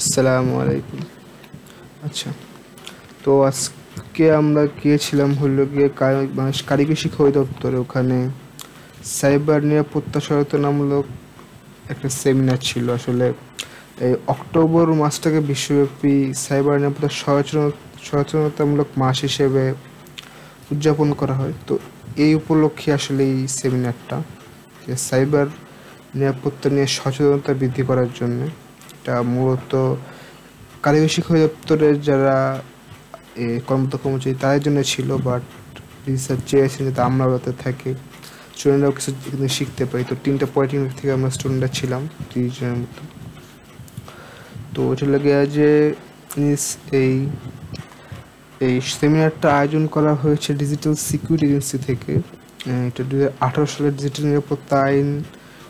আসসালামু আলাইকুম। আচ্ছা তো আজকে আমরা গিয়েছিলাম হলো গিয়ে মানে কারিগরি শিক্ষা অধিদপ্তরে। ওখানে সাইবার নিরাপত্তা সচেতনামূলক একটা সেমিনার ছিল। আসলে এই অক্টোবর মাসটাকে বিশ্বব্যাপী সাইবার নিরাপত্তা সচেতন, সচেতনতামূলক মাস হিসেবে উদযাপন করা হয়। তো এই উপলক্ষে আসলে এই সেমিনারটা যে সাইবার নিরাপত্তা নিয়ে সচেতনতা বৃদ্ধি করার জন্য এটা মূলত কারিগরি শিক্ষা দপ্তরের যারা কর্মরত কর্মচারী, তাদের জন্য ছিল বাট রিসার্চ চেয়েছেন যাতে আমরা যাতে থাকি। স্টুডেন্টরাও কিছু শিখতে পারি। তো তিনটা পলিটেকনিক থেকে আমরা স্টুডেন্টরা ছিলাম তিরিশ জনের মতো। তো ওটা লাগে যে এই এই সেমিনারটা আয়োজন করা হয়েছে ডিজিটাল সিকিউরিটি এজেন্সি থেকে। এটা দু আঠারো সালের ডিজিটাল নিরাপত্তা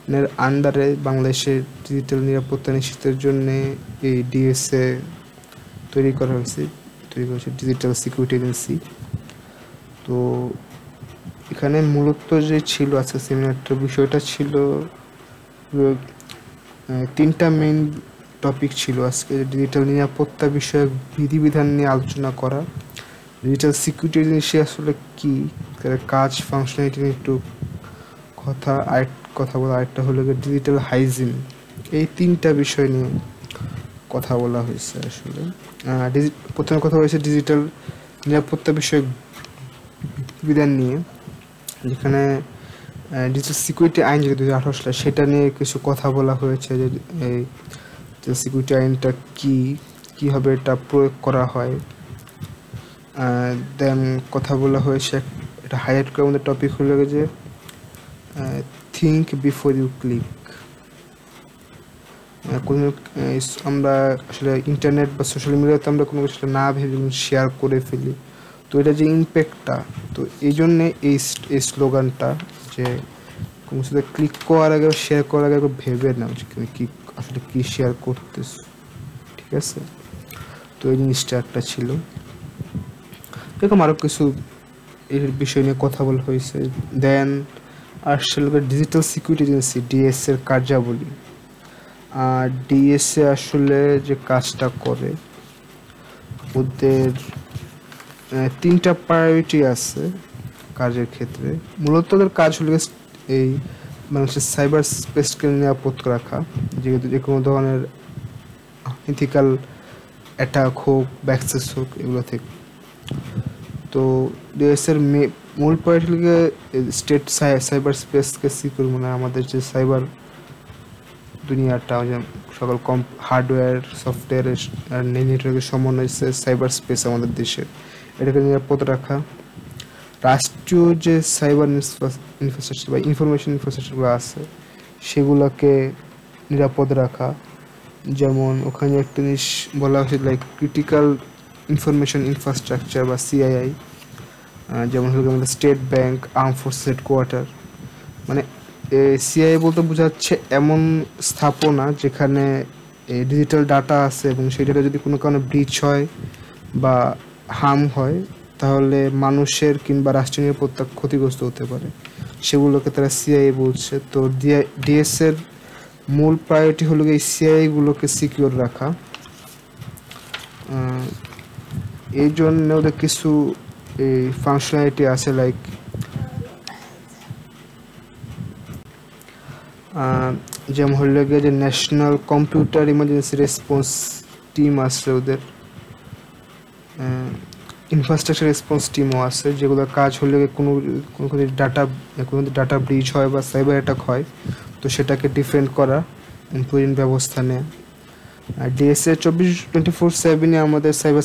আইনের আন্ডারে বাংলাদেশের ডিজিটাল নিরাপত্তা নিশ্চিতের জন্য এই ডিএসএ তৈরি করা হয়েছে। তৈরি করা হয়েছে ডিজিটাল সিকিউরিটি এজেন্সি তো এখানে মূলত যে ছিল আজকে সেমিনারটার বিষয়টা ছিল তিনটা মেইন টপিক ছিল আজকে ডিজিটাল নিরাপত্তা বিষয়ক বিধিবিধান নিয়ে আলোচনা করা। ডিজিটাল সিকিউরিটি জিনিসই আসলে কি? কাজ ফাংশনালিটি নিয়ে একটু কথা, আরেক কথা বলা, আরেকটা হলো ডিজিটাল হাইজিন এই তিনটা বিষয় নিয়ে কথা বলা হয়েছে আসলে। প্রথমে কথা হয়েছে ডিজিটাল নিরাপত্তা বিষয়ক বিধান নিয়ে, যেখানে ডিজিটাল সিকিউরিটি আইন যেটা দু হাজার সালে, সেটা নিয়ে কিছু কথা বলা হয়েছে যে, এই সিকিউরিটি আইনটা কি কীভাবে এটা প্রয়োগ করা হয়। দেন কথা বলা হয়েছে এটা হাইলাইট করে আমাদের টপিক হলো যে থিঙ্ক বিফোর ইউ ক্লিক কোনো আমরা আসলে ইন্টারনেট বা সোশ্যাল মিডিয়াতে আমরা কোনো কিছু না ভেবে শেয়ার করে ফেলি। তো এটা যে ইম্প্যাক্টটা তো এই জন্যে এই স্লোগানটা যে কোনো কিছুতে ক্লিক করার আগে শেয়ার করার আগে একবার ভেবে নাও যে কি আসলে কী শেয়ার করতেছ, ঠিক আছে? তো এই জিনিসটা একটা ছিল। এরকম আরও কিছু এর বিষয় নিয়ে কথা বলা হয়েছে। দেন আসছে ডিজিটাল সিকিউরিটি এজেন্সি ডিএস এর কার্যাবলী। আর ডিএসএ আসলে যে কাজটা করে, ওদের তিনটা প্রায়োরিটি আছে কাজের ক্ষেত্রে। মূলত ওদের কাজ হলো এই মানুষের সাইবার স্পেসকে নিরাপদ রাখা, যেহেতু যে কোনো ধরনের ইথিক্যাল অ্যাটাক হোক ব্যাকসেস হোক, এগুলো থেকে। তো ডিএসের মূল প্রায়োরিটি হলো স্টেট সাইবার স্পেসকে সিকিউর মানে আমাদের যে সাইবার দুনিয়াটা যে সকল কম হার্ডওয়্যার সফটওয়্যার আর নেটওয়ার্কের সমন্বয় সাইবার স্পেস আমাদের দেশের। এটাকে নিরাপদ রাখা। রাষ্ট্রীয় যে সাইবার ইনফ্রাস্ট্রাকচার বা ইনফরমেশন ইনফ্রাস্ট্রাকচারগুলো আছে, সেগুলোকে নিরাপদ রাখা। যেমন ওখানে একটা জিনিস বলা হয়েছে লাইক ক্রিটিক্যাল ইনফরমেশন ইনফ্রাস্ট্রাকচার বা সিআইআই যেমন হলো আমাদের state bank, arm force headquarter. মানে সিআই বলতে বোঝাচ্ছে এমন স্থাপনা যেখানে ডিজিটাল ডাটা আছে এবং সেই ডাটা যদি কোনো কারণে ব্রিচ হয় বা হার্ম হয়, তাহলে মানুষের কিংবা রাষ্ট্রীয় নিরাপত্তা ক্ষতিগ্রস্ত হতে পারে। সেগুলোকে তারা সিআই বলছে। তো ডিএস এর মূল প্রায়োরিটি হলো এই সিআই গুলোকে সিকিউর রাখা। এই জন্য ওদের কিছু এই ফাংশনালিটি আছে লাইক যেমন হলো গিয়ে যে national computer emergency response team আছে ওদের ইনফ্রাস্ট্রাকচার রেসপন্স টিমও আছে, যেগুলো কাজ হলে কোনো কোনো কোনো ডাটা কোনো ডাটা ব্রিজ হয় বা সাইবার অ্যাটাক হয়, তো সেটাকে ডিফেন্ড করা প্রয়োজন ব্যবস্থা নেয়। আর ডিএসএ চব্বিশ টোয়েন্টি ফোর সেভেনে আমাদের সাইবার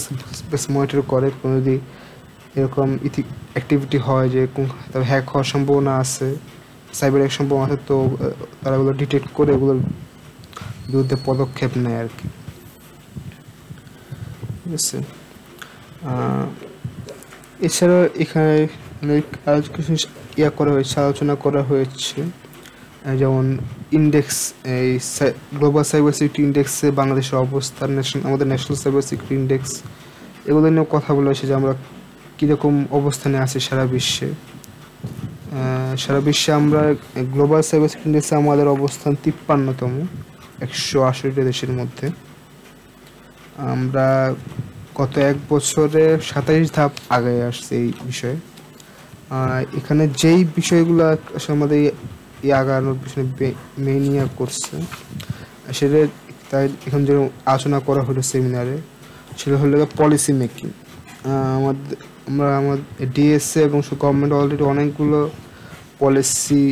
মনিটর করে, কোনো যদি এরকম ইথিক অ্যাক্টিভিটি হয় যে তবে হ্যাক হওয়ার সম্ভাবনা আছে সাইবার এক সম্ভাবনা আছে, তো তারা ওগুলো ডিটেক্ট করে ওগুলোর বিরুদ্ধে পদক্ষেপ নেয় আর কি। ঠিক আছে? এখানে অনেক আরও কিছু ইয়া করা হয়েছে, আলোচনা করা হয়েছে। যেমন ইন্ডেক্স এই গ্লোবাল সাইবার সিকিউরিটি ইন্ডেক্সে বাংলাদেশের অবস্থান ন্যাশনাল আমাদের ন্যাশনাল সাইবার সিকিউরিটি ইন্ডেক্স এগুলো নিয়েও কথা বলা হয়েছে যে আমরা কীরকম অবস্থানে আছে সারা বিশ্বে? সারা বিশ্বে আমরা গ্লোবাল সিকিউরিটি ইন্ডেক্সে আমাদের অবস্থান তিপ্পান্নতম, একশো আশিটা দেশের মধ্যে। আমরা গত এক বছরে সাতাইশ ধাপ আগে আসছে এই বিষয়ে। এখানে যেই বিষয়গুলো আসলে আমাদের এই আগানোর পিছনে মেইন ইয়া করছে, সেটা তাই এখন যে আলোচনা করা হলো সেমিনারে সেটা হলো পলিসি মেকিং আমাদের আমরা আমাদের ডিএসএ এবং গভর্নমেন্ট অলরেডি অনেকগুলো পলিসি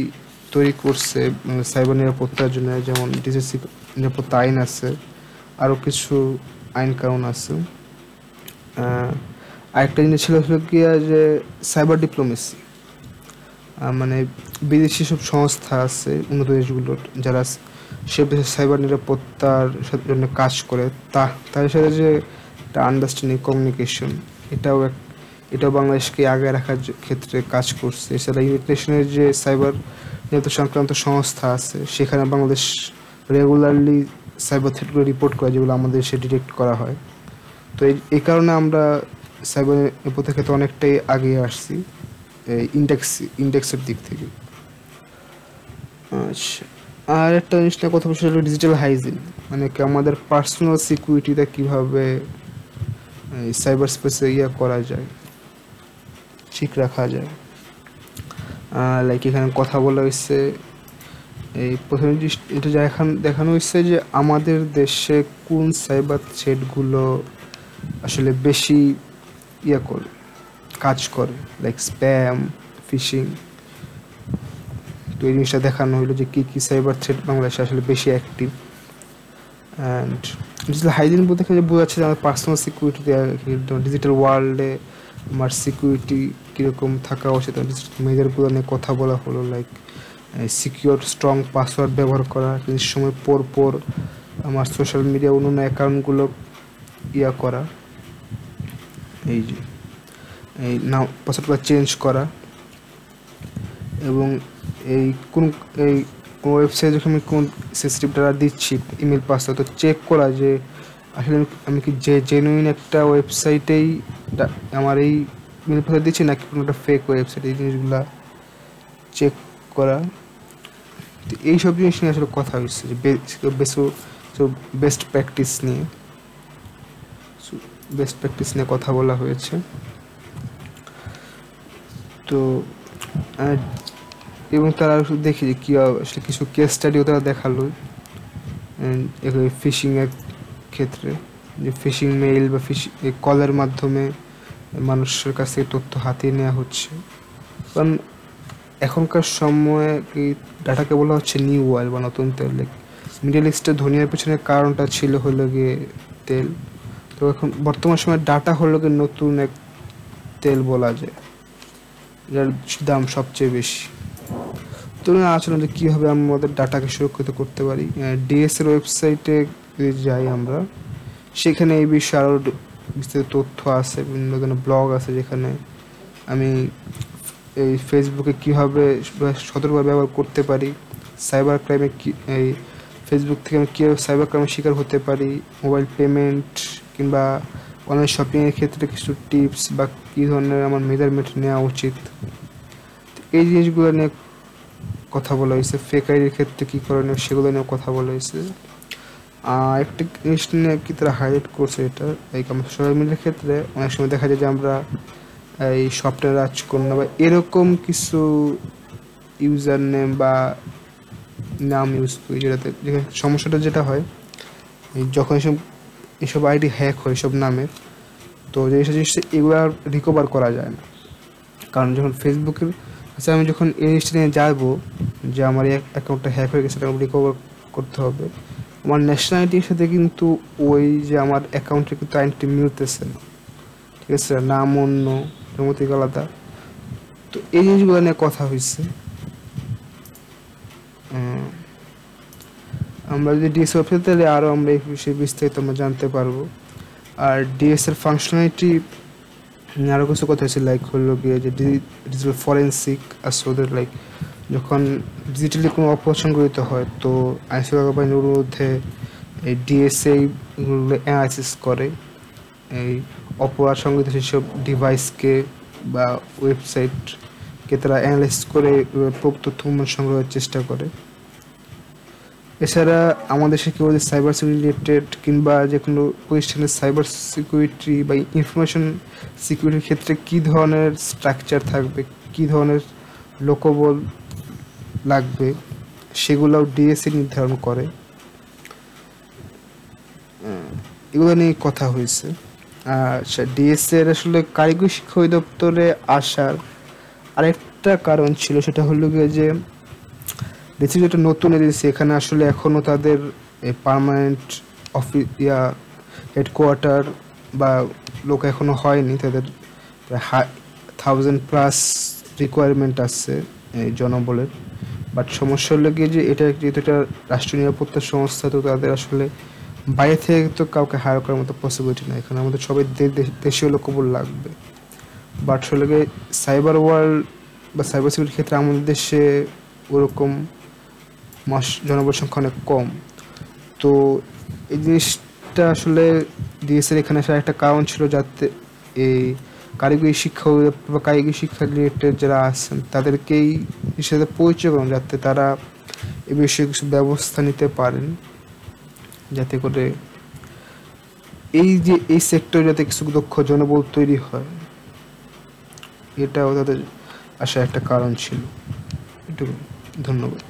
তৈরি করছে সাইবার নিরাপত্তার জন্য, যেমন ডিজিসি নিরাপত্তা আইন আছে আরও কিছু আইন কানুন আছে। আরেকটা জিনিস ছিল হলো কি যে সাইবার ডিপ্লোমেসি মানে বিদেশি সব সংস্থা আছে উন্নত দেশগুলোর যারা সে সাইবার নিরাপত্তার জন্য কাজ করে, তা, তাদের সাথে যে একটা আন্ডারস্ট্যান্ডিং কমিউনিকেশন এটাও এক এটাও বাংলাদেশকে আগে রাখার ক্ষেত্রে কাজ করছে। এছাড়া ইউনিটেশনের যে সাইবার নিরাপত্তা সংক্রান্ত সংস্থা আছে, সেখানে বাংলাদেশ রেগুলারলি সাইবার থ্রেটগুলো রিপোর্ট করে, যেগুলো আমাদের সে ডিটেক্ট করা হয়। তো এই কারণে আমরা সাইবার নিরাপত্তার ক্ষেত্রে অনেকটাই আগিয়ে আসছি ইন্ডেক্স ইন্ডেক্সের দিক থেকে। আচ্ছা আর একটা জিনিস নিয়ে কথা বলছি ডিজিটাল হাইজিন মানে কি আমাদের পার্সোনাল সিকিউরিটিটা কীভাবে সাইবার স্পেসে ইয়ে করা যায়? ঠিক রাখা যায়। লাইক এখানে কথা বলা হয়েছে এই প্রথম এটা দেখান দেখানো হয়েছে যে আমাদের দেশে কোন সাইবার থ্রেটগুলো আসলে বেশি ইয়ে করে, কাজ করে লাইক স্প্যাম ফিশিং তো এই জিনিসটা দেখানো হলো যে কী কী সাইবার থ্রেট বাংলাদেশে আসলে বেশি অ্যাক্টিভ অ্যান্ড ডিজিটাল হাইজিন বলতে গেলে বোঝাচ্ছে যে আমাদের পার্সোনাল সিকিউরিটি ডিজিটাল ওয়ার্ল্ডে আমার সিকিউরিটি কীরকম থাকা উচিত? মেজারগুলো নিয়ে কথা বলা হলো লাইক সিকিউর স্ট্রং পাসওয়ার্ড ব্যবহার করা কিছু সময় পর পর আমার সোশ্যাল মিডিয়া অন্যান্য অ্যাকাউন্টগুলো ইয়া করা, এই যে, এই নাম পাসওয়ার্ডগুলো চেঞ্জ করা, এবং এই কোন এই কোন ওয়েবসাইট যখন আমি কোন সেন্সিটিভ ডাটা দিচ্ছি ইমেল পাসওয়ার্ড তো চেক করা যে, আসলে আমি কি যে জেনুইন একটা ওয়েবসাইটেই আমার এই ইমেল পাসওয়ার্ড দিচ্ছি নাকি কোনো একটা ফেক ওয়েবসাইট এই জিনিসগুলো চেক করা। তো এইসব জিনিস নিয়ে আসলে কথা হচ্ছে যে বেসো বেস্ট প্র্যাকটিস নিয়ে। বেস্ট প্র্যাকটিস নিয়ে কথা বলা হয়েছে। তো এবং তারা দেখি যে কী আসলে কিছু কেস স্টাডিও তারা দেখাল ফিশিংয়ের ক্ষেত্রে। যে ফিশিং মেইল বা ফিশিং কলের মাধ্যমে মানুষের কাছ থেকে তথ্য হাতিয়ে নেওয়া হচ্ছে। কারণ এখনকার সময়ে কি ডাটাকে বলা হচ্ছে নিউ অয়েল বা নতুন তেল। মিডল ইস্টের ধনিয়ার পেছনে কারণটা ছিল হলো গিয়ে তেল। তো এখন বর্তমান সময়ে ডাটা হলো গিয়ে নতুন এক তেল বলা যায়, যার দাম সবচেয়ে বেশি। তো আসলে যে কীভাবে আমাদের ডাটাকে সুরক্ষিত করতে পারি। ডিএসের ওয়েবসাইটে যাই আমরা। সেখানে এই বিষয়ে আরও বিস্তারিত তথ্য আছে, বিভিন্ন ধরনের ব্লগ আছে যেখানে আমি এই ফেসবুকে কীভাবে সতর্কভাবে ব্যবহার করতে পারি সাইবার ক্রাইমে কী, এই ফেসবুক থেকে আমি কীভাবে সাইবার ক্রাইমের শিকার হতে পারি মোবাইল পেমেন্ট কিংবা অনলাইন শপিংয়ের ক্ষেত্রে কিছু টিপস বা কী ধরনের আমার মেজারমেন্ট নেওয়া উচিত। এই জিনিসগুলো নিয়ে কথা বলা হয়েছে ফেক আইডির ক্ষেত্রে কী করণীয় সেগুলো নিয়েও কথা বলা হয়েছে। একটা জিনিস নিয়ে কি তারা হাইলাইট করছে এটা? এই সোশ্যাল মিডিয়ার ক্ষেত্রে অনেক সময় দেখা যায় যে আমরা এই সফটওয়্যার রাজকন্যা বা এরকম কিছু ইউজার নেম বা নাম ইউজ করি যেটাতে যেখানে সমস্যাটা যেটা হয় যখন এসব এসব আইডি হ্যাক হয়, এসব নামের তো জিনিসটা জিনিসটা এগুলো আর রিকভার করা যায় না। কারণ যখন ফেসবুকের আচ্ছা আমি যখন এই জিনিসটা নিয়ে যাব, যে আমার এই অ্যাকাউন্টটা হ্যাক হয়ে গেছে সেটা রিকভার করতে হবে আমার ন্যাশনালিটির সাথে কিন্তু ওই যে আমার অ্যাকাউন্টে কিন্তু আইনটি মিলতেছে না। ঠিক আছে? নাম অন্য জমতিক আলাদা। তো এই জিনিসগুলো নিয়ে কথা হয়েছে। আমরা যদি ডিএস অফিসে তাহলে আরও আমরা এই বিষয়ে বিস্তারিত আমরা জানতে পারব। আর ডিএস এর ফাংশনালিটি আরও কিছু কথা হয়েছে লাইক হলো গিয়ে যে ডিজিটাল ফরেন্সিক আর সোদের লাইক যখন ডিজিটালি কোনো অপারেশন গঠিত হয়, তো আইনশৃঙ্খলা বাহিনীর মধ্যে এই ডিএসএ অ্যানালাইসিস করে, এই অপরাধ সংগঠিত সেসব ডিভাইসকে বা ওয়েবসাইটকে তারা অ্যানালাইস করে তথ্য সংগ্রহের চেষ্টা করে। এছাড়া আমাদের দেশে কেউ সাইবার রিলেটেড কিংবা যে কোনো প্রতিষ্ঠানের সাইবার সিকিউরিটি বা ইনফরমেশন সিকিউরিটির ক্ষেত্রে কী ধরনের স্ট্রাকচার থাকবে, কী ধরনের লোকবল লাগবে, সেগুলোও ডিএসসি নির্ধারণ করে। এগুলো নিয়ে কথা হয়েছে। আচ্ছা ডিএসসি এর আসলে কারিগরি শিক্ষা অধিদপ্তরে আসার আরেকটা কারণ ছিল, সেটা হলো গিয়ে যে দেখছি যেটা নতুন এজেন্সি, এখানে আসলে এখনও তাদের পার্মানেন্ট অফিস ইয়া হেডকোয়ার্টার বা লোক এখনও হয়নি। তাদের হাই থাউজেন্ড প্লাস রিকোয়ারমেন্ট আছে এই জনবলের। বাট সমস্যা হলো গিয়ে যে এটা যেহেতু এটা রাষ্ট্রীয় নিরাপত্তা সংস্থা, তো তাদের আসলে বাইরে থেকে তো কাউকে হায়ার করার মতো পসিবিলিটি নাই। এখানে আমাদের সবাই দেশীয় লোকবল লাগবে। বাট আসলে গিয়ে সাইবার ওয়ার্ল্ড বা সাইবার সিকিউরিটির ক্ষেত্রে আমাদের দেশে ওরকম মাস জনবল সংখ্যা অনেক কম। তো এই জিনিসটা আসলে ডিএসের এখানে আসার একটা কারণ ছিল যাতে এই কারিগরি শিক্ষা বা কারিগরি শিক্ষা রিলেটেড যারা আছেন, তাদেরকেই হিসেবে পরিচয় করুন যাতে তারা এ বিষয়ে কিছু ব্যবস্থা নিতে পারেন। যাতে করে এই যে এই সেক্টরে যাতে কিছু দক্ষ জনবল তৈরি হয়, এটাও তাদের আসার একটা কারণ ছিল। এটুকু ধন্যবাদ।